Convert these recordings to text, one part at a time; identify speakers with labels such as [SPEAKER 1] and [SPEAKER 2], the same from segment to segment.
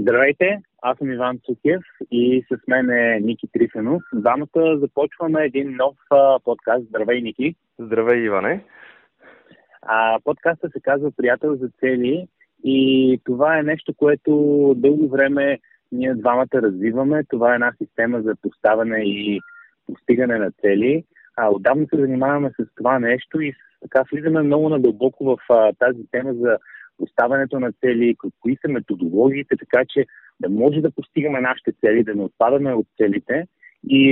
[SPEAKER 1] Здравейте, аз съм Иван Цукев и с мен е Ники Трифенов. Двамата започваме един нов а, подкаст. Здравей, Ники.
[SPEAKER 2] Здравей, Иване.
[SPEAKER 1] А, подкаста се казва Приятел за цели и това е нещо, което дълго време ние двамата развиваме. Това е една система за поставяне и постигане на цели. А, отдавна се занимаваме с това нещо и така влизаме много надълбоко в а, тази тема за поставянето на цели, кои са методологиите, така че да може да постигаме нашите цели, да не отпадаме от целите. И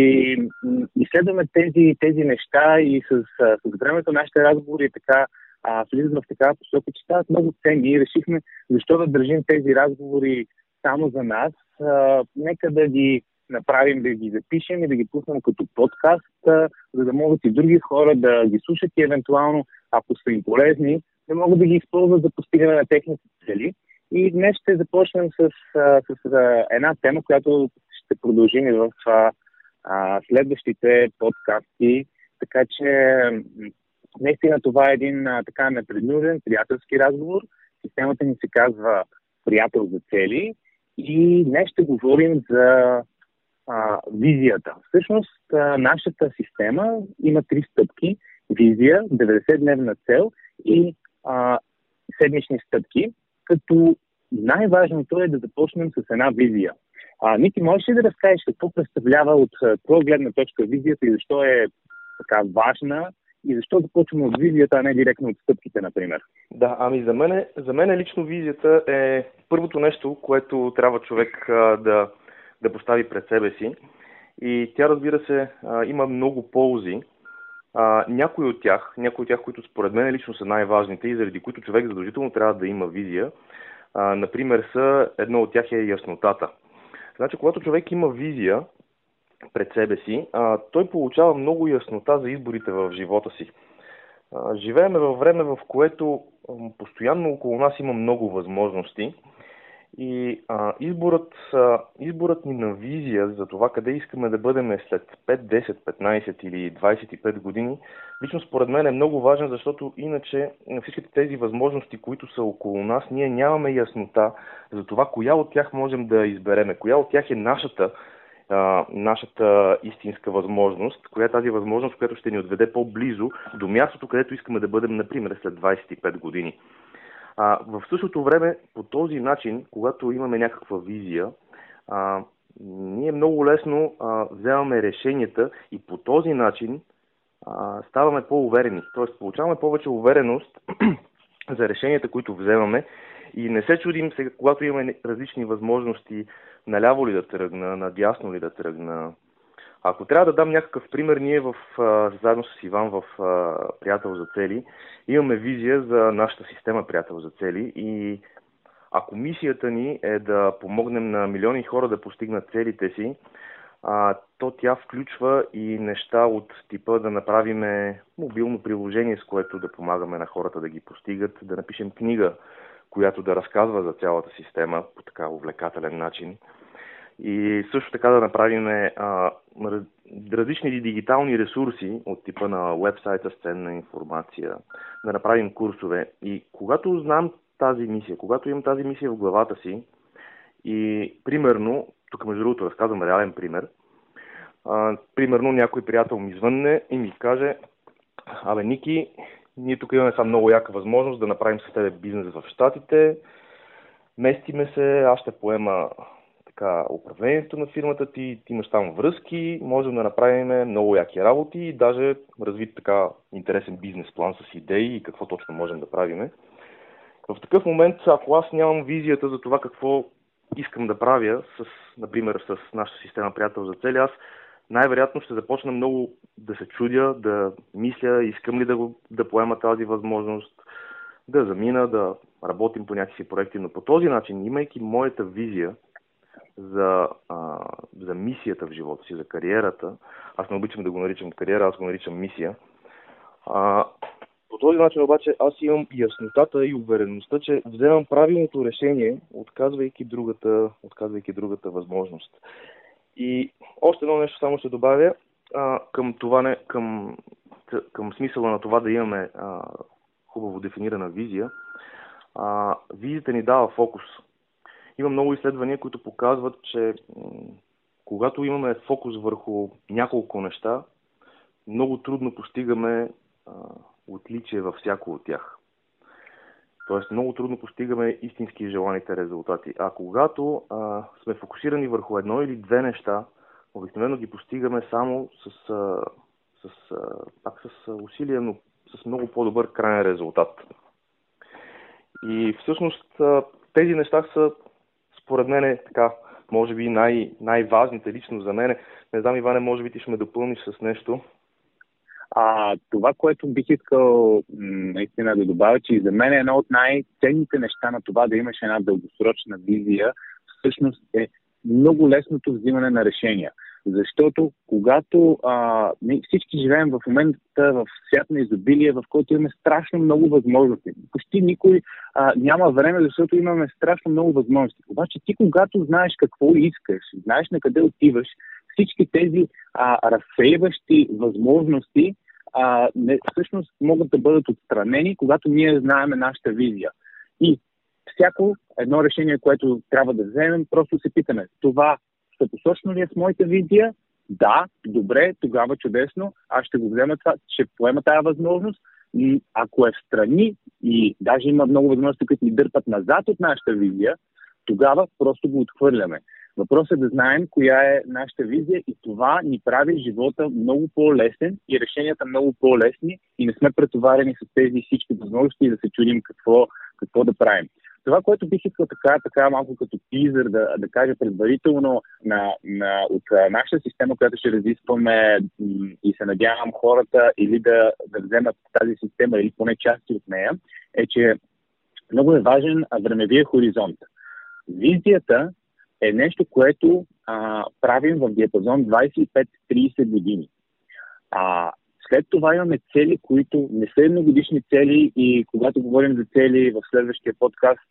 [SPEAKER 1] изследваме тези, тези неща и с, с времето нашите разговори така а, влизат в такава посока, че стават много ценни и решихме защо да държим тези разговори само за нас. А, нека да ги направим, да ги запишем и да ги пуснем като подкаст, а, за да могат и други хора да ги слушат и евентуално, ако са им полезни, да могат да ги използват за постигане на техните цели. И днес ще започнем с, с, с една тема, която ще продължим и в а, следващите подкасти. Така че наистина това е един а, така непреднуден приятелски разговор. Системата ни се казва Приятел за цели. И днес ще говорим за а, визията. Всъщност, а, нашата система има три стъпки. Визия, 90-дневна цел и а, седмични стъпки, като най-важното е да започнем с една визия. А, Ники, можеш ли да разкажеш какво представлява от твоя гледна точка визията и защо е така важна и защо започваме от визията, а не директно от стъпките, например?
[SPEAKER 2] Да, ами за мен, за мен лично визията е първото нещо, което трябва човек да, да постави пред себе си. И тя, разбира се, има много ползи, а, някои от тях, някои от тях, които според мен лично са най-важните и заради които човек задължително трябва да има визия, а, например, са, едно от тях е яснотата. Значи, когато човек има визия пред себе си, а, той получава много яснота за изборите в живота си. А, живееме във време, в което постоянно около нас има много възможности и а, изборът, а, изборът ни на визия за това къде искаме да бъдем след 5, 10, 15 или 25 години, лично според мен е много важен, защото иначе всичките тези възможности, които са около нас, ние нямаме яснота за това коя от тях можем да избереме, коя от тях е нашата, а, нашата истинска възможност, коя е тази възможност, която ще ни отведе по-близо до мястото, където искаме да бъдем, например, след 25 години. А, в същото време, по този начин, когато имаме някаква визия, а, ние много лесно а, вземаме решенията и по този начин а, ставаме по-уверени. Тоест, получаваме повече увереност за решенията, които вземаме и не се чудим сега, когато имаме различни възможности, наляво ли да тръгна, надясно ли да тръгна, ако трябва да дам някакъв пример, ние в, заедно с Иван в Приятел за цели имаме визия за нашата система Приятел за цели и ако мисията ни е да помогнем на милиони хора да постигнат целите си, а, то тя включва и неща от типа да направим мобилно приложение, с което да помагаме на хората да ги постигат, да напишем книга, която да разказва за цялата система по така увлекателен начин, и също така да направим а, различни дигитални ресурси от типа на вебсайта с ценна информация, да направим курсове. И когато знам тази мисия, когато имам тази мисия в главата си и примерно, тук между другото разказвам реален пример, а, примерно някой приятел ми звънне и ми каже, абе Ники, ние тук имаме само много яка възможност да направим с тебе бизнес в Штатите, местиме се, аз ще поема така, управлението на фирмата ти, ти имаш там връзки, можем да направим много яки работи и даже развит така интересен бизнес план с идеи и какво точно можем да правим. В такъв момент, ако аз нямам визията за това какво искам да правя, с, например, с нашата система приятел за цели, аз най-вероятно ще започна много да се чудя, да мисля, искам ли да, го, да поема тази възможност, да замина, да работим по някакви проекти, но по този начин, имайки моята визия, за, а, за мисията в живота си, за кариерата. Аз не обичам да го наричам кариера, аз го наричам мисия. А, по този начин обаче аз имам яснотата и увереността, че вземам правилното решение, отказвайки другата, отказвайки другата възможност. И още едно нещо само ще добавя а, към, това не, към, към смисъла на това да имаме а, хубаво дефинирана визия. А, визията ни дава фокус. Има много изследвания, които показват, че когато имаме фокус върху няколко неща, много трудно постигаме а, отличие във всяко от тях. Тоест много трудно постигаме истински желаните резултати. А когато а, сме фокусирани върху едно или две неща, обикновено ги постигаме само с, а, с, а, пак с усилия, но с много по-добър крайен резултат. И всъщност тези неща са, според мен, така, може би най- най-важните лично за мен. Не знам, Иване, може би ти ще ме допълниш с нещо.
[SPEAKER 1] А, това, което бих искал наистина да добавя, че и за мен е едно от най-ценните неща на това да имаш една дългосрочна визия, всъщност е много лесното взимане на решения. Защото когато а, всички живеем в момента в свят на изобилие, в който имаме страшно много възможности. Почти никой а, няма време, защото имаме страшно много възможности. Обаче ти, когато знаеш какво искаш, знаеш на къде отиваш, всички тези а, разсейващи възможности а, не, всъщност могат да бъдат отстранени, когато ние знаем нашата визия. И всяко едно решение, което трябва да вземем, просто се питаме, това съпосочно ли е с моята визия? Да, добре, тогава чудесно, аз ще го взема това, ще поема тази възможност. И ако е в страни и даже има много възможности, които ни дърпат назад от нашата визия, тогава просто го отхвърляме. Въпросът е да знаем коя е нашата визия и това ни прави живота много по-лесен и решенията много по-лесни и не сме претоварени с тези всички възможности и да се чудим какво, какво да правим. Това, което бих искал така, така малко като тизър да, да кажа предварително на, на, от нашата система, която ще разискваме и се надявам хората или да, да вземат тази система или поне части от нея, е, че много е важен времевия хоризонт. Визията е нещо, което а, правим в диапазон 25-30 години. А, след това имаме цели, които не са едногодишни цели и когато говорим за цели в следващия подкаст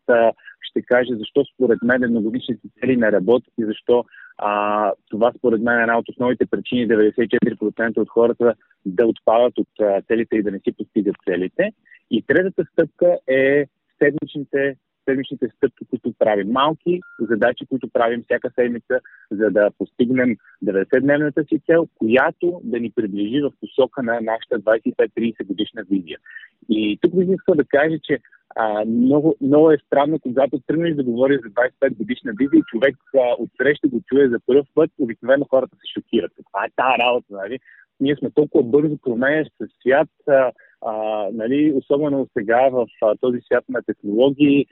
[SPEAKER 1] ще кажа защо според мен едногодишните цели не работят и защо а, това според мен е една от основните причини 94% от хората да отпадат от целите и да не си постигат целите. И третата стъпка е седмичните седмичните стъпки, които правим. Малки задачи, които правим всяка седмица, за да постигнем 90-дневната си цел, която да ни приближи в посока на нашата 25-30 годишна визия. И тук бих искал да кажа, че а, много, много е странно, когато тръгнеш да говориш за 25 годишна визия и човек отсреща го чуе за първ път, обикновено хората се шокират. Това е тази работа, нали? Ние сме толкова бързо променящ свят, а, а, нали, особено сега в а, този свят на технологии.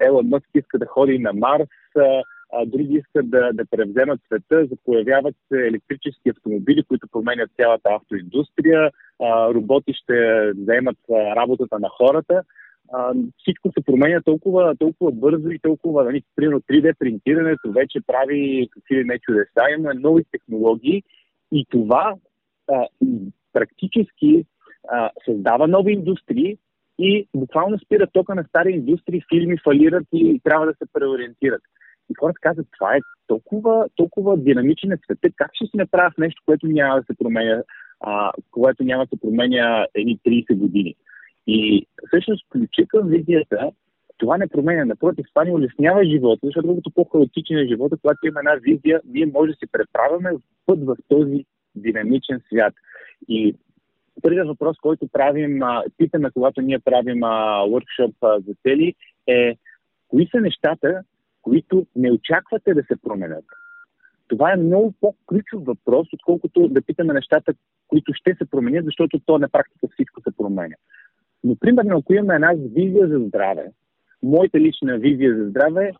[SPEAKER 1] Елон Мъск иска да ходи на Марс, а, а, други искат да, да превземат света, появяват се електрически автомобили, които променят цялата автоиндустрия, а, роботи ще вземат а, работата на хората. А, всичко се променя толкова, толкова бързо и толкова, нали, примерно 3D принтирането вече прави какви ли не чудеса, има нови технологии и това а, практически създава нови индустрии и буквално спира тока на стари индустрии, фирми фалират и трябва да се преориентират. И хората казват, това е толкова, толкова динамичен е света, как ще си направя нещо, което няма да се променя, а, което няма да се променя едни 30 години. И всъщност ключа към визията, това не променя. Напротив, това ни улеснява живота, защото колкото по-хаотичен е живота, когато има една визия, ние може да се преправяме в път в този динамичен свят. И първият въпрос, който правим, питаме, когато ние правим workshop за цели, е кои са нещата, които не очаквате да се променят. Това е много по-ключов въпрос, отколкото да питаме нещата, които ще се променят, защото то на практика всичко се променя. Но, примерно, ако имаме една визия за здраве, моята лична визия за здраве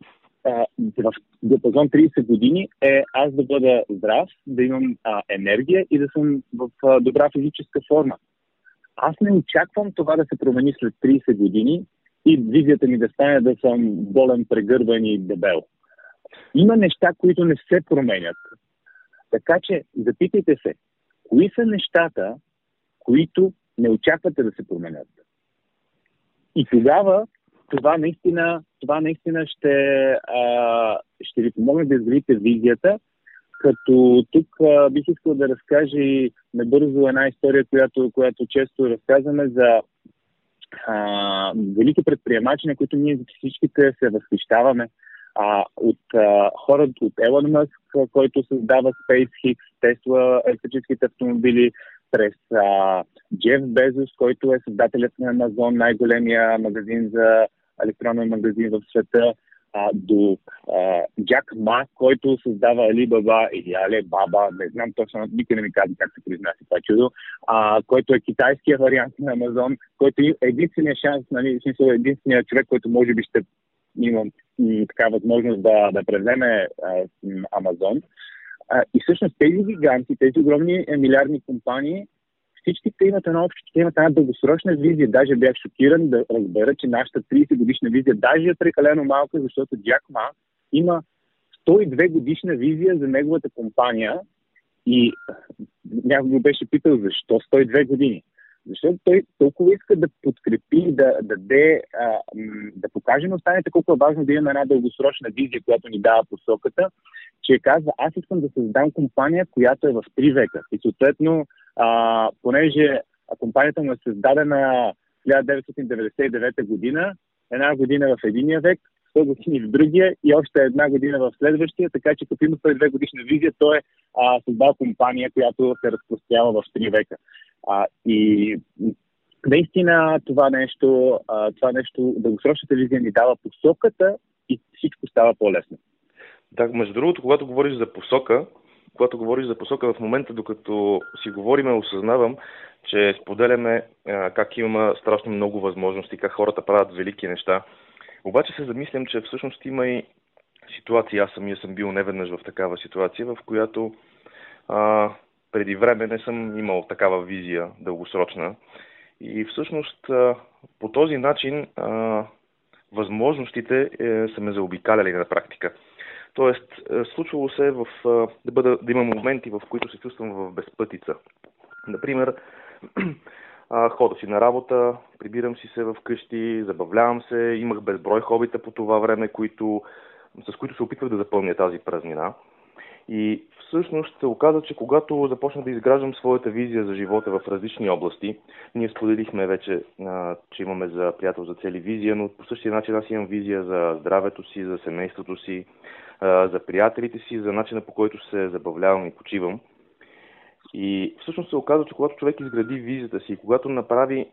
[SPEAKER 1] в диапазон 30 години е аз да бъда здрав, да имам а, енергия и да съм в а, добра физическа форма. Аз не очаквам това да се промени след 30 години и визията ми да стане да съм болен, прегърбен и дебел. Има неща, които не се променят. Така че запитайте се, кои са нещата, които не очаквате да се променят. И тогава това наистина, това наистина ще, а, ще ви помогне да изградите визията, като тук а, бих искал да разкажа и набързо една история, която, която често разказваме за а, велики предприемачи, на които ние всичките се възхищаваме. а, от а, хората от Елон Мъск, който създава SpaceX, Tesla, електрическите автомобили, през а, Джеф Безос, който е създателят на Амазон, най-големия магазин за електронен магазин в света, а, до а, Джак Ма, който създава Alibaba или Alibaba, не знам точно, никой не ми казва как се произнася това чудо, а, който е китайския вариант на Амазон, който е единствения шанс, нали, смисъл единствения човек, който може би ще има така възможност да, да превземе Амазон. И всъщност тези гиганти, тези огромни е, милиардни компании, всичките имат едно общо, те имат една дългосрочна визия. Даже бях шокиран да разбера, че нашата 30 годишна визия даже е прекалено малка, защото Джак Ма има 102 годишна визия за неговата компания и някой го беше питал защо 102 години. Защото той толкова иска да подкрепи, да, да даде, да покаже на останалите колко е важно да имаме една дългосрочна визия, която ни дава посоката, че казва, аз искам да създам компания, която е в три века. И съответно, а, понеже компанията му е създадена 1999 година, една година в единия век, 100 години в другия и още една година в следващия, така че като има 102 годишна визия, той е а, създал компания, която се разпростява в 3 века. А, и наистина това нещо, а, това нещо, дългосрочната визия ни дава посоката и всичко става по-лесно.
[SPEAKER 2] Да, между другото, когато говориш за посока, когато говориш за посока в момента, докато си говориме, осъзнавам, че споделяме а, как има страшно много възможности, как хората правят велики неща. Обаче се замислям, че всъщност има и ситуации, аз самия съм бил неведнъж в такава ситуация, в която а, преди време не съм имал такава визия дългосрочна. И всъщност а, по този начин а, възможностите е, са ме заобикаляли на практика. Тоест, е, случвало се в, да, бъда, да има моменти, в които се чувствам в безпътица. Например, хода си на работа, прибирам си се в къщи, забавлявам се, имах безброй хобита по това време, които, с които се опитвах да запълня тази празнина. И всъщност се оказа, че когато започнах да изграждам своята визия за живота в различни области, ние споделихме вече, че имаме за приятел за цели визия, но по същия начин аз имам визия за здравето си, за семейството си, за приятелите си, за начина по който се забавлявам и почивам. И всъщност се оказа, че когато човек изгради визията си, когато направи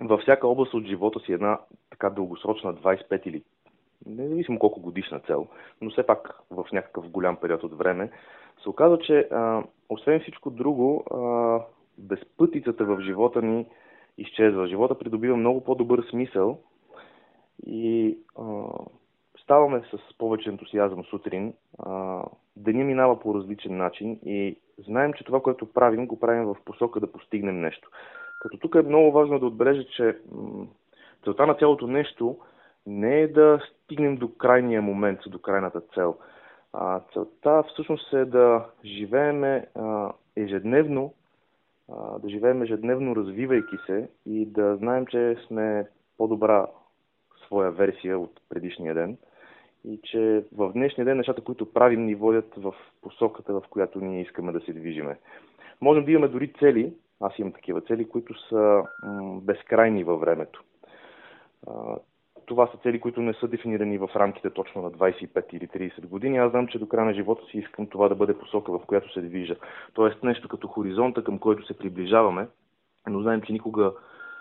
[SPEAKER 2] във всяка област от живота си една така дългосрочна 25 или независимо колко годишна цел, но все пак в някакъв голям период от време, се оказа, че а, освен всичко друго, а, безпътицата в живота ни изчезва. Живота придобива много по-добър смисъл и а, ставаме с повече ентусиазъм сутрин. Деня минава по различен начин и знаем, че това, което правим, го правим в посока да постигнем нещо. Като тук е много важно да отбележа, че целта на цялото нещо не е да стигнем до крайния момент, до крайната цел. А, целта всъщност е да живееме а, ежедневно, да живеем ежедневно развивайки се и да знаем, че сме по-добра своя версия от предишния ден и че в днешния ден нещата, които правим, ни водят в посоката, в която ние искаме да се движиме. Можем да имаме дори цели, аз имам такива цели, които са м- безкрайни във времето това са цели, които не са дефинирани в рамките точно на 25 или 30 години. Аз знам, че до края на живота си искам това да бъде посока, в която се движа. Тоест нещо като хоризонта, към който се приближаваме, но знаем, че никога,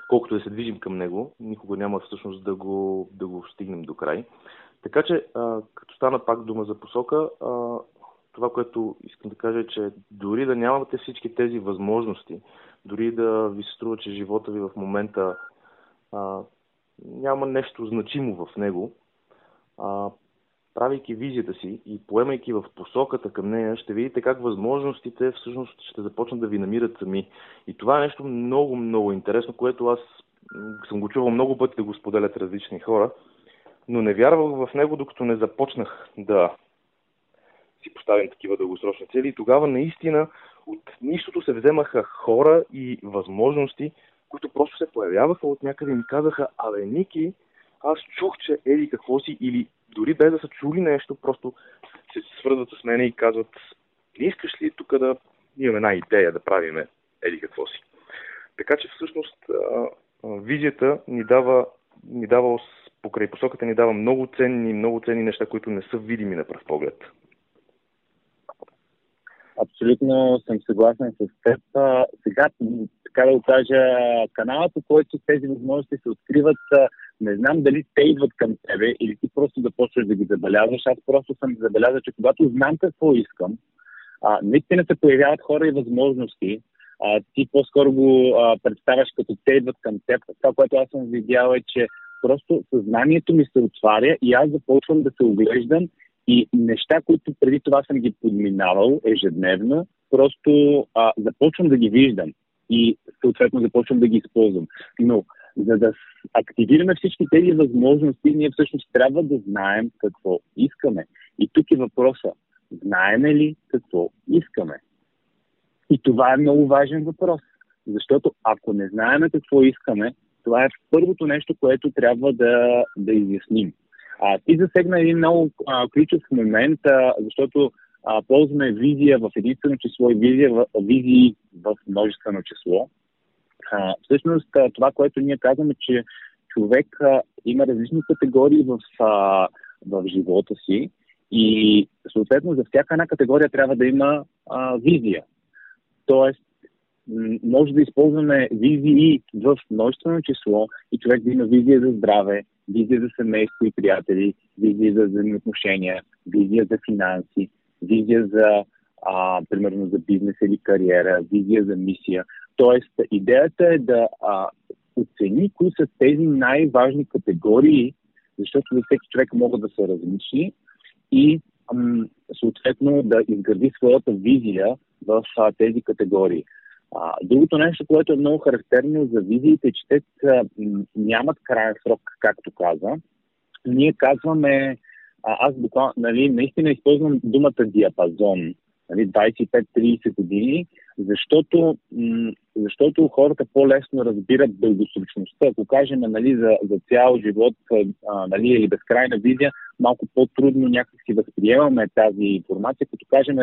[SPEAKER 2] колкото да се движим към него, никога няма всъщност да го, да го стигнем до край. Така че, като стана пак дума за посока, това, което искам да кажа е, че дори да нямате всички тези възможности, дори да ви се струва, че живота ви в момента а, няма нещо значимо в него, а, правейки визията си и поемайки в посоката към нея, ще видите как възможностите всъщност ще започнат да ви намират сами. И това е нещо много, много интересно, което аз съм го чувал много пъти да го споделят различни хора, но не вярвах в него, докато не започнах да си поставим такива дългосрочни цели. И тогава наистина от нищото се вземаха хора и възможности, които просто се появяваха от някъде и ми казаха, абе, Ники, аз чух, че еди какво си, или дори без да са чули нещо, просто се свързват с мене и казват, не искаш ли тук да имаме една идея да правиме еди какво си. Така че всъщност визията ни дава, ни дава покрай посоката ни дава много ценни, много ценни неща, които не са видими на пръв поглед.
[SPEAKER 1] Абсолютно съм съгласен с теб. Сега, така да го кажа, каналът, по който тези възможности се откриват, не знам дали те идват към тебе или ти просто да почваш да ги забелязваш. Аз просто съм забелязал, че когато знам какво искам, а, наистина се появяват хора и възможности. А, ти по-скоро го а, представяш като те идват към теб. Това, което аз съм видял е, че просто съзнанието ми се отваря и аз започвам да се оглеждам и неща, които преди това съм ги подминавал ежедневно, просто а, започвам да ги виждам и съответно започвам да ги използвам. Но за да активираме всички тези възможности, ние всъщност трябва да знаем какво искаме. И тук е въпроса. Знаеме ли какво искаме? И това е много важен въпрос. Защото ако не знаеме какво искаме, това е първото нещо, което трябва да, да изясним. А, ти засегна един много а, ключов момент, а, защото а, ползваме визия в единствено число и визия в, визии в множествено число. А, всъщност това, което ние казваме, че човек а, има различни категории в, а, в живота си и съответно за всяка една категория трябва да има а, визия. Тоест, може да използваме визии в множествено число и човек да има визия за здраве, визия за семейство и приятели, визия за взаимоотношения, визия за финанси, визия за, а, примерно, за бизнес или кариера, визия за мисия. Тоест, идеята е да а, оцени кои са тези най-важни категории, защото за всеки човек могат да са различни и съответно да изгради своята визия в а, тези категории. А, другото нещо, което е много характерно за визиите, че те нямат крайен срок, както каза. Ние казваме, а, аз буквално, нали, наистина използвам думата диапазон, нали, 25-30 години, защото, защото хората по-лесно разбират дългосрочността. Ако кажем нали, за, за цял живот нали, или безкрайна визия, малко по-трудно някак си възприемаме тази информация. Като кажем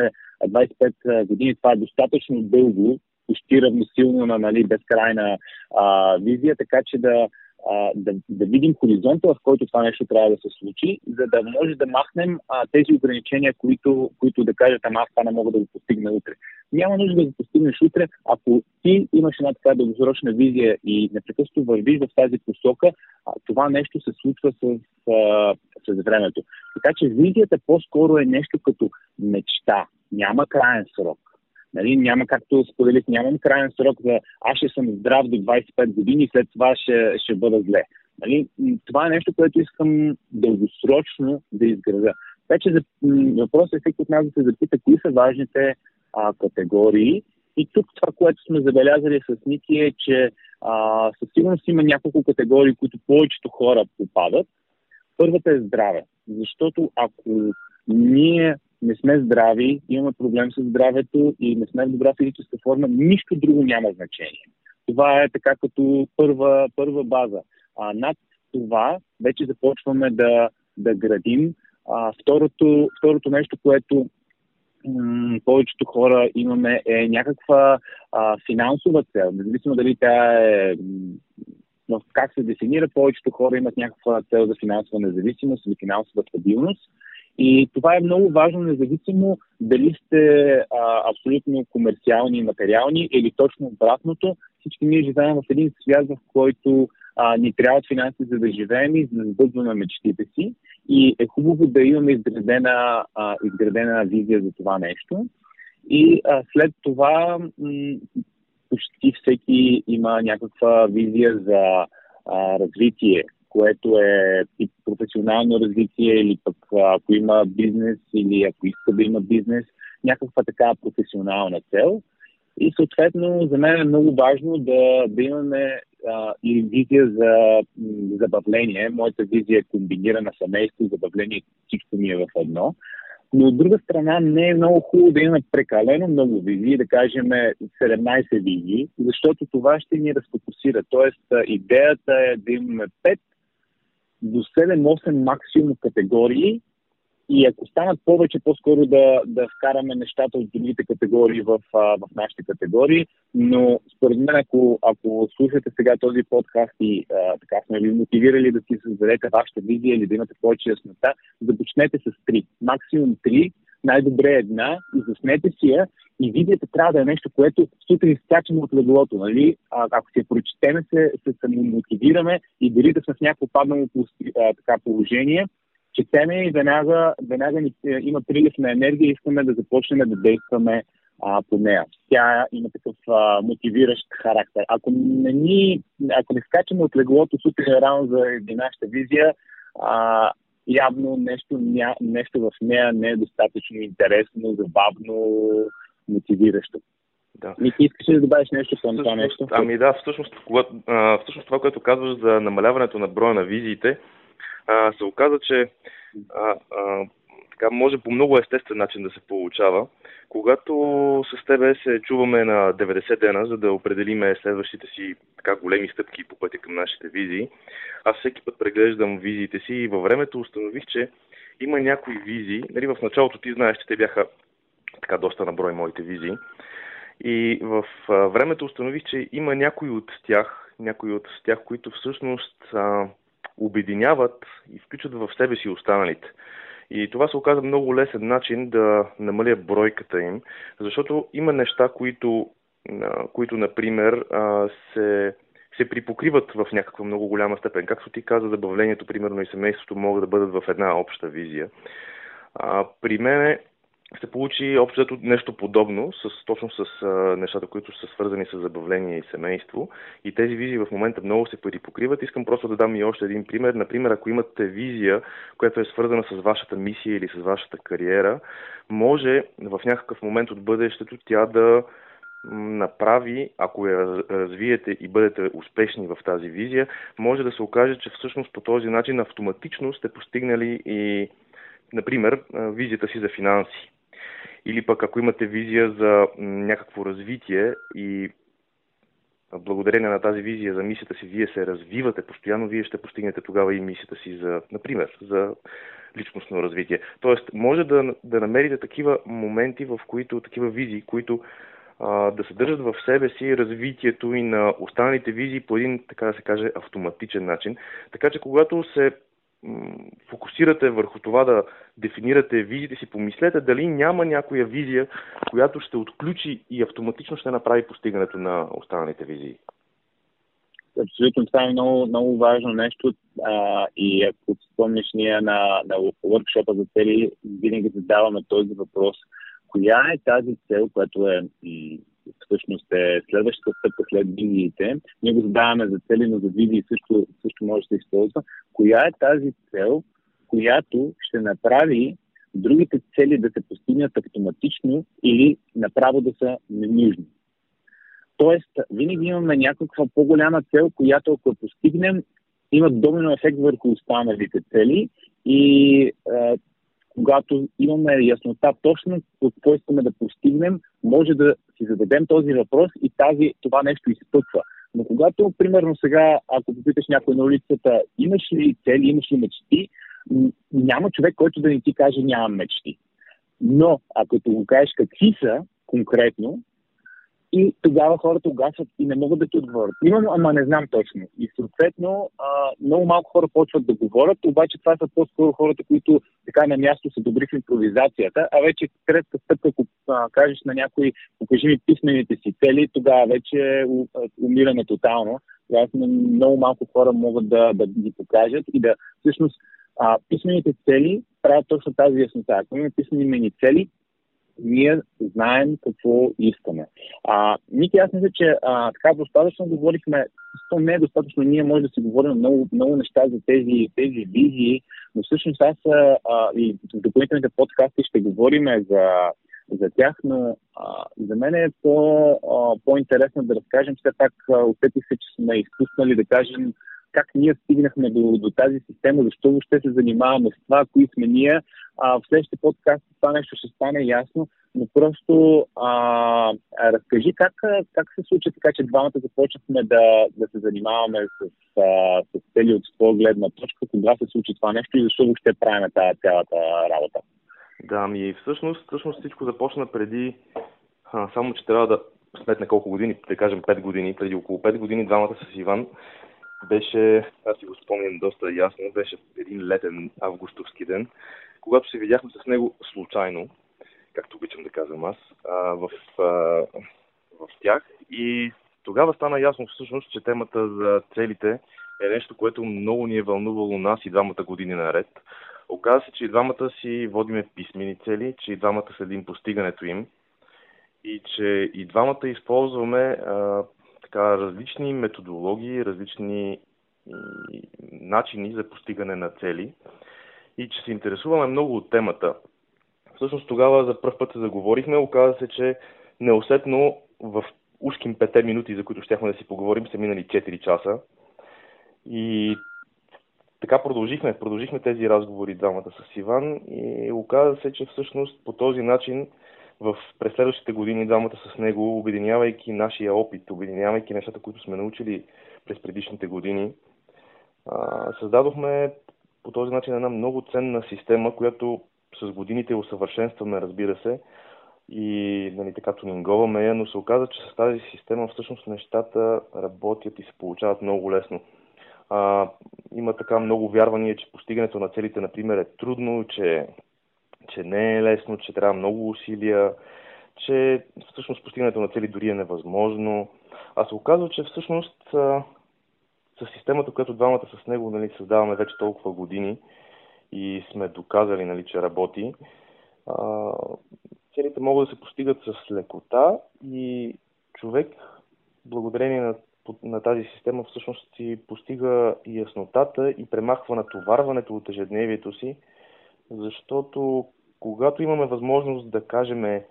[SPEAKER 1] 25 години, това е достатъчно дълго, равносилно на нали, безкрайна а, визия, така че да, а, да, да видим хоризонта, в който това нещо трябва да се случи, за да може да махнем а, тези ограничения, които, които да кажат, ама аз това не мога да го постигна утре. Няма нужда да го постигнеш утре, ако ти имаш една така дългосрочна визия и непрекъснато вървиш в тази посока, а, това нещо се случва с, а, с времето. Така че визията по-скоро е нещо като мечта. Няма крайен срок. Нали, няма, както споделих, нямам крайен срок за аз ще съм здрав до 25 години и след това ще, ще бъда зле. Нали, това е нещо, което искам дългосрочно да изградя. Вече въпросът е всеки от нас да се запита кои са важните а, категории. И тук това, което сме забелязали с Ники е, че а, със сигурност има няколко категории, които повечето хора попадат. Първата е здраве. Защото ако ние не сме здрави, имаме проблем с здравето и не сме в добра физическа форма, нищо друго няма значение. Това е така като първа, първа база. А над това вече започваме да, да градим. А, второто, второто нещо, което м- повечето хора имаме е някаква а, финансова цел. Независимо дали тя е но как се дефинира, повечето хора имат някаква цел за финансова независимост или финансова стабилност. И това е много важно, независимо дали сте а, абсолютно комерциални и материални или точно обратното. Всички ние живеем в един свят, в който а, ни трябват финанси за да живеем и за да сбъдваме мечтите си. И е хубаво да имаме изградена, а, изградена визия за това нещо. И а, след това м- почти всеки има някаква визия за а, развитие което е и професионално развитие или пък ако има бизнес или ако иска да има бизнес, някаква така професионална цел. И съответно за мен е много важно да, да имаме а, и визия за забавление. Моята визия е комбинирана семейство, забавление, всичко ми е в едно. Но от друга страна не е много хубаво да имаме прекалено много визии, да кажем 17 визии, защото това ще ни разфокусира. Тоест идеята е да имаме 5 до 7-8 максимум категории и ако станат повече, по-скоро да, да вкараме нещата от другите категории в, в нашите категории. Но според мен, ако, ако слушате сега този подкаст и а, така сме ви мотивирали да си създадете вашата визия или да имате повече яснота, започнете с три. Максимум три, най-добре е една, и заснете си я и визията трябва да е нещо, което сутрин скачаме от леглото. Нали? А, ако се прочетеме, се, се самомотивираме и дори да сме в някакво паднало положение, четеме и веднага, веднага ни, е, има прилив на енергия и искаме да започнем да действаме а, по нея. Тя има такъв а, мотивиращ характер. Ако не, ни, ако не скачаме от леглото сутрин рано за нашата визия, а, явно нещо, ня, нещо в нея не е достатъчно интересно, забавно, мотивиращо. Да. Мики, искаш ли да добавиш нещо към това нещо?
[SPEAKER 2] Ами да, всъщност, когато, а, всъщност това, което казваш за намаляването на броя на визиите, а, се оказа, че а, а, така може по много естествен начин да се получава. Когато с тебе се чуваме на 90 дена, за да определиме следващите си така големи стъпки по пътя към нашите визии, аз всеки път преглеждам визиите си и във времето установих, че има някои визии. Нали, в началото ти знаеш, че те бяха така доста наброй моите визии. И в времето установих, че има някои от тях, някои от тях, които всъщност а, обединяват и включат в себе си останалите. И това се оказа много лесен начин да намаля бройката им, защото има неща, които, които например, се, се припокриват в някаква много голяма степен. Както ти каза, забавлението, примерно и семейството могат да бъдат в една обща визия. При мен се получи общо нещо подобно, с, точно с а, нещата, които са свързани с забавление и семейство. И тези визии в момента много се припокриват. Искам просто да дам и още един пример. Например, ако имате визия, която е свързана с вашата мисия или с вашата кариера, може в някакъв момент от бъдещето тя да направи, ако я развиете и бъдете успешни в тази визия, може да се окаже, че всъщност по този начин автоматично сте постигнали и, например, визията си за финанси или пък ако имате визия за някакво развитие и благодарение на тази визия за мисията си, вие се развивате постоянно, вие ще постигнете тогава и мисията си за, например, за личностно развитие. Тоест, може да, да намерите такива моменти, в които, такива визии, които а, да съдържат в себе си развитието и на останалите визии по един, така да се каже, автоматичен начин. Така че, когато се фокусирате върху това да дефинирате визиите си, помислете дали няма някоя визия, която ще отключи и автоматично ще направи постигането на останалите визии.
[SPEAKER 1] Абсолютно, това е много, много важно нещо а, и ако спомниш ние на, на workshop за цели, винаги задаваме този въпрос. Коя е тази цел, която е всъщност е следващата стъпка след визиите. Ние го задаваме за цели, но за визии също, също може да се използва. Коя е тази цел, която ще направи другите цели да се постигнат автоматично или направо да са ненужни? Тоест, винаги имаме някаква по-голяма цел, която ако постигнем, има домино ефект върху останалите цели и когато имаме яснота точно какво искаме да постигнем, може да си зададем този въпрос и тази, това нещо изпъква. Но когато, примерно сега, ако попиташ някой на улицата, имаш ли цели, имаш ли мечти, няма човек, който да не ти каже нямам мечти. Но, ако ти го кажеш какви са конкретно, и тогава хората угасват и не могат да ти отговорят. Имам, ама не знам точно. И съответно, а, много малко хора почват да говорят, обаче това са по-скоро хората, които така на място са добри в импровизацията, а вече третата стъпка, ако кажеш на някой, покажи ми писмените си цели, тогава вече умираме тотално. Тогава много малко хора могат да, да ги покажат и да всъщност а, писмените цели правят точно тази яснота. Ако имаме писмени цели, ние знаем какво искаме. А, Ники, аз мисля, че а, така достатъчно говорихме, то не е достатъчно, ние може да си говорим много, много неща за тези, тези визии, но всъщност аз а, и в допълнителните подкасти ще говорим за, за тях, но а, за мен е по, а, по-интересно да разкажем, все пак усетих се, че сме изпуснали да кажем как ние стигнахме до, до тази система, защо въобще се занимаваме с това, кои сме ние. А, в следващия подкаст това нещо ще стане ясно, но просто а, разкажи как, как се случи така, че двамата започнахме да, да се занимаваме с, а, с цели от своя гледна точка, кога се случи това нещо и защо въобще правим тази цялата работа.
[SPEAKER 2] Да, ами всъщност, всъщност всичко започна преди, а, само че трябва да сметне колко години, да кажем 5 години, преди около 5 години двамата с Иван беше, аз си го спомням доста ясно, беше един летен августовски ден, когато се видяхме с него случайно, както обичам да казвам аз, а, в, в тях и тогава стана ясно всъщност, че темата за целите е нещо, което много ни е вълнувало нас и двамата години наред. Оказва се, че и двамата си водиме писмени цели, че и двамата следим постигането им и че и двамата използваме а, така, различни методологии, различни начини за постигане на цели и че се интересуваме много от темата. Всъщност тогава за първ път се заговорихме, оказа се, че неусетно в ушким пете минути, за които щяхме да си поговорим, са минали 4 часа. И така продължихме, продължихме тези разговори двамата с Иван и оказа се, че всъщност по този начин в през следващите години двамата с него, обединявайки нашия опит, обединявайки нещата, които сме научили през предишните години, създадохме по този начин една много ценна система, която с годините усъвършенстваме, разбира се, и нали, така тунинговаме я, но се оказа, че с тази система всъщност нещата работят и се получават много лесно. А, има така много вярвания, че постигането на целите, например, е трудно, че че не е лесно, че трябва много усилия, че всъщност постигането на цели дори е невъзможно. А се оказва, че всъщност с системата, която двамата с него нали, създаваме вече толкова години и сме доказали, нали, че работи, целите могат да се постигат с лекота и човек, благодарение на, на тази система, всъщност си постига яснотата и премахва натоварването от ежедневието си, защото когато имаме възможност да кажем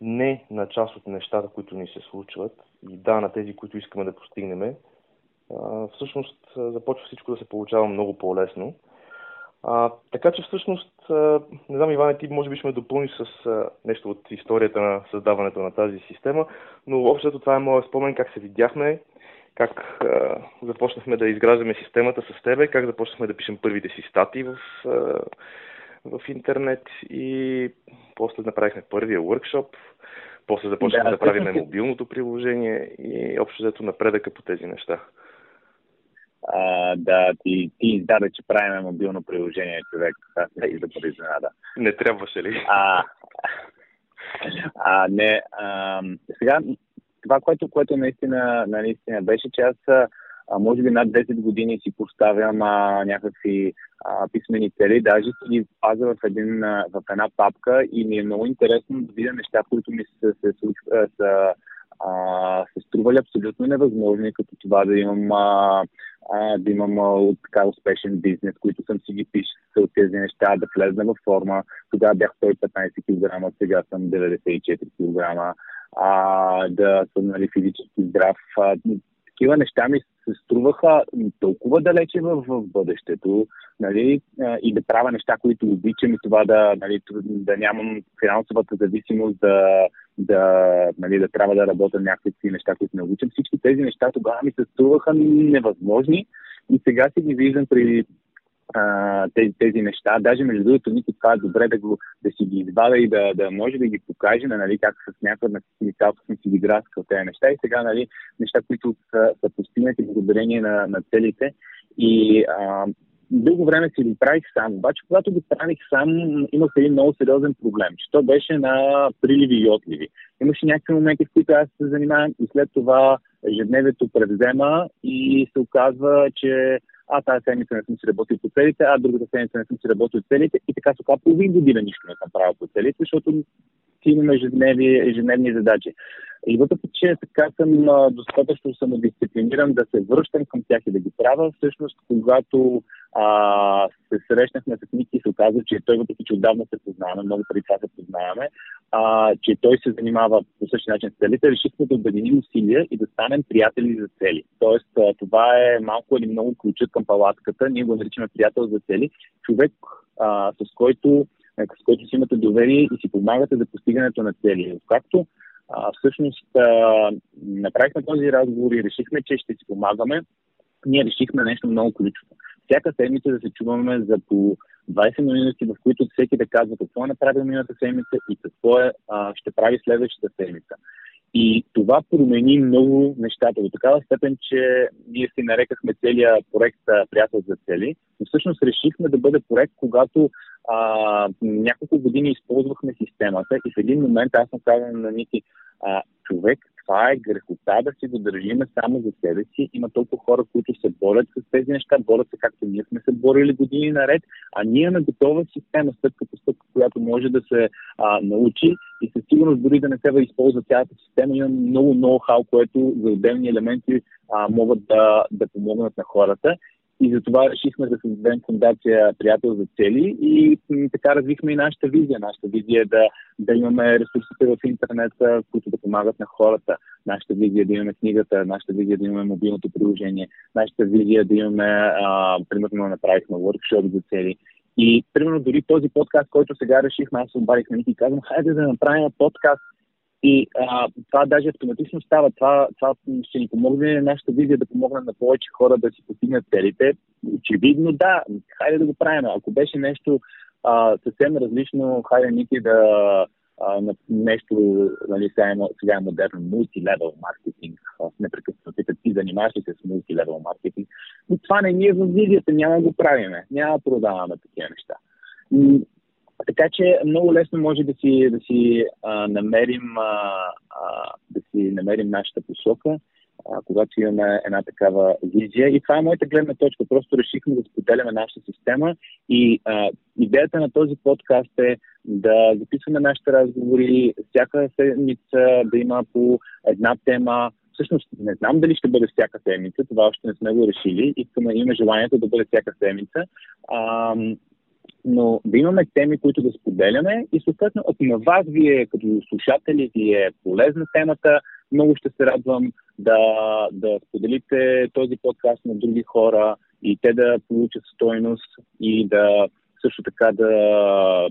[SPEAKER 2] не на част от нещата, които ни се случват и да на тези, които искаме да постигнем, всъщност започва всичко да се получава много по-лесно. А, така че всъщност, не знам, Иване, ти може би ще ме допълни с а, нещо от историята на създаването на тази система, но общото това е моят спомен как се видяхме, как а, започнахме да изграждаме системата с тебе, как започнахме да пишем първите си стати в в интернет и после направихме първия workshop, после започнахме да, да правим мобилното приложение и общо взето напредъка по тези неща.
[SPEAKER 1] А, да, ти, ти издаде, че правим мобилно приложение, човек. Аз не да бъде изненада.
[SPEAKER 2] Не трябваше ли?
[SPEAKER 1] А, а не. А, сега, това, което, което наистина, наистина беше, че аз а, може би над 10 години си поставям а, някакви а, писмени цели, даже си ги пазя в, един, в една папка и ми е много интересно да видя неща, които ми се, се, се, се, а, се стрували абсолютно невъзможни, като това да имам а, а, да имам а, така успешен бизнес, които съм си ги писал тези неща, да влезна в форма. Тогава бях 115 кг, сега съм 94 кг. А, да съм нали, физически здрав. А, такива неща ми се струваха толкова далече в, в бъдещето нали, и да правя неща, които обичам и това да, нали, да нямам финансовата зависимост, да, да, нали, да трябва да работя някакви неща, които не обичам. Всички тези неща тогава ми се струваха невъзможни и сега си ги виждам при тези, тези неща. Даже между другото, Ники това е добре да, го, да си ги извада и да, да може да ги покаже, нали, как с някаква на химикалка съм си ги граскал тези неща и сега нали, неща, които са, са постигнати благодарение на, на целите. И а, дълго време си ги правих сам, обаче когато ги правих сам, имах един много сериозен проблем, че то беше на приливи и отливи. Имаше някакви моменти, в които аз се занимавам и след това ежедневието превзема и се оказва, че а тази седмица не съм си работил по целите, а другата седмица не съм си работил по целите. И така оказва половин година нищо не съм правил по целите, защото си имаме ежедневни, ежедневни задачи. И въпреки, че така съм достатъчно самодисциплиниран да се връщам към тях и да ги правя, всъщност, когато а, се срещнахме с Ники, се оказа, че той въпреки, че отдавна се познаваме, много преди това се познаваме, а, че той се занимава по същия начин с целите, решихме да обединим усилия и да станем приятели за цели. Тоест, а, това е малко или много ключът към палатката. Ние го наричаме приятел за цели. Човек, а, с който с който си имате доверие и си помагате за постигането на цели. Както а, всъщност направихме този разговор и решихме, че ще си помагаме, ние решихме нещо много ключово. Всяка седмица да се чуваме за по 20 минути, в които всеки да казва какво е направил миналата седмица и какво е, а, ще прави следващата седмица. И това промени много нещата до такава степен, че ние си нарекахме целия проект Приятел за цели. Но всъщност решихме да бъде проект, когато а, няколко години използвахме системата и в един момент аз съм казал на Ники, а, човек, това е грехота да си го държиме само за себе си. Има толкова хора, които се борят с тези неща, борят се както ние сме се борили години наред, а ние имаме готова система, стъпка по стъпка, която може да се а, научи и със сигурност дори да не се използва цялата система, има много ноу-хау, което за отделни елементи а, могат да, да помогнат на хората. И затова решихме да създадем фундация Приятел за цели и така развихме и нашата визия. Нашата визия е да, да имаме ресурсите в интернет, които да помагат на хората. Нашата визия е да имаме книгата, нашата визия е да имаме мобилното приложение, нашата визия е да имаме, а, примерно, направихме workshop за цели. И, примерно, дори този подкаст, който сега решихме, аз обадих на Ники и казвам, хайде да направим подкаст и а, това даже автоматично става. Това, това ще ни помогне нашата визия да помогне на повече хора да си постигнат целите. Очевидно да, хайде да го правим. Ако беше нещо а, съвсем различно, хайде Ники да а, на нещо, нали, сега, е, модерно, мултилевел маркетинг. Непрекъснато питат, ти занимаваш ли се с мултилевел маркетинг? Но това не ни е в визията, няма да го правиме, няма да продаваме такива неща. Така че много лесно може да си, да си а, намерим а, а, да си намерим нашата посока, а, когато имаме една такава визия. И това е моята гледна точка. Просто решихме да споделяме нашата система и а, идеята на този подкаст е да записваме нашите разговори всяка седмица, да има по една тема, всъщност не знам дали ще бъде всяка седмица, това още не сме го решили. Искаме, имаме желанието да бъде всяка седмица. Но да имаме теми, които да споделяме и съответно, ако на вас вие като слушатели ви е полезна темата, много ще се радвам да, да споделите този подкаст на други хора и те да получат стойност и да също така да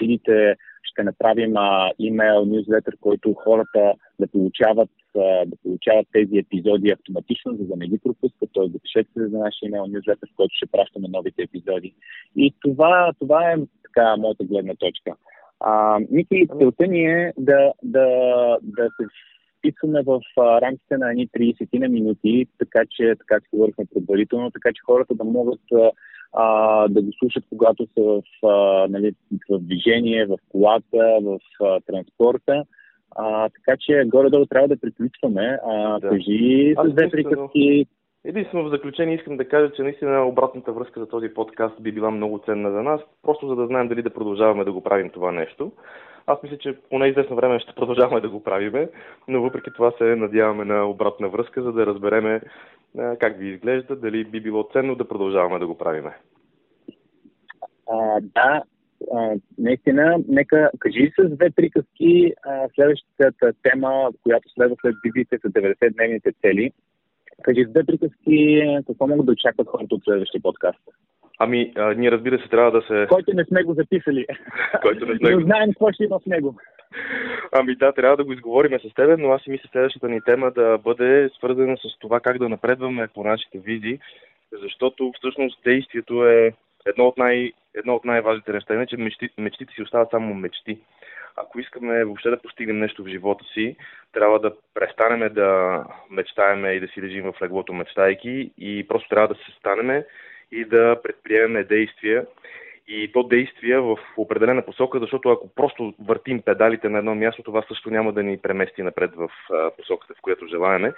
[SPEAKER 1] видите, ще направим а, имейл, нюзлетър, който хората да получават, а, да получават тези епизоди автоматично, за да не ги пропускат. Т.е. запишете се за нашия имейл нюзлетър, в който ще пращаме новите епизоди. И това, това е така моята гледна точка. А, Ники, целта ни е да, да, да се вписваме в а, рамките на едни 30 на минути, така че така си говорихме предварително, така че хората да могат а, да го слушат, когато са в, а, нали, в движение, в колата, в а, транспорта. А, така че горе-долу трябва да приключваме. А, да. Кажи с две приказки.
[SPEAKER 2] Единствено в заключение искам да кажа, че наистина обратната връзка за този подкаст би била много ценна за нас, просто за да знаем дали да продължаваме да го правим това нещо. Аз мисля, че поне известно време ще продължаваме да го правиме, но въпреки това се надяваме на обратна връзка, за да разбереме как ви изглежда, дали би било ценно да продължаваме да го правиме.
[SPEAKER 1] А, да, а, наистина, нека кажи с две приказки а, следващата тема, която следва след библиите са 90-дневните цели. Кажи с две приказки какво могат да очакват хората от следващия подкаст.
[SPEAKER 2] Ами, а, ние разбира се трябва да се...
[SPEAKER 1] Който не сме го записали.
[SPEAKER 2] Който не сме
[SPEAKER 1] го... знаем какво ще има в него.
[SPEAKER 2] Ами да, трябва да го изговорим с тебе, но аз си мисля следващата ни тема да бъде свързана с това как да напредваме по нашите визии, защото всъщност действието е едно от, най, едно от най-важните неща. Иначе мечти, мечтите си остават само мечти. Ако искаме въобще да постигнем нещо в живота си, трябва да престанеме да мечтаеме и да си лежим в леглото мечтайки и просто трябва да се станеме и да предприемем действия и то действия в определена посока, защото ако просто въртим педалите на едно място, това също няма да ни премести напред в посоката, в която желаеме.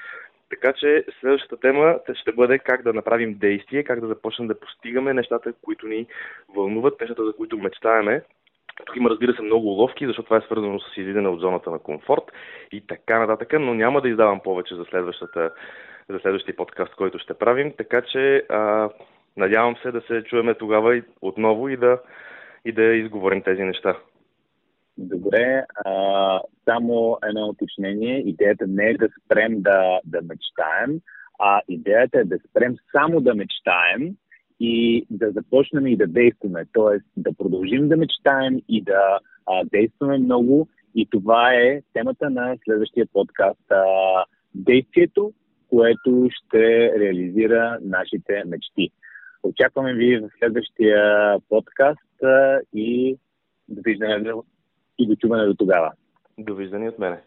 [SPEAKER 2] Така че следващата тема ще бъде как да направим действие, как да започнем да постигаме нещата, които ни вълнуват, нещата, за които мечтаеме. Тук има, разбира се, много уловки, защото това е свързано с излизане от зоната на комфорт и така нататък, но няма да издавам повече за, следващата, за следващия подкаст, който ще правим. Така че а, Надявам се да се чуеме тогава и отново и да, и да изговорим тези неща.
[SPEAKER 1] Добре, а, само едно уточнение. Идеята не е да спрем да, да мечтаем, а идеята е да спрем само да мечтаем и да започнем и да действаме. Тоест да продължим да мечтаем и да а, действаме много. И това е темата на следващия подкаст. А, действието, което ще реализира нашите мечти. Очакваме ви в следващия подкаст и довиждане и до чуване до тогава.
[SPEAKER 2] Довиждане от мене.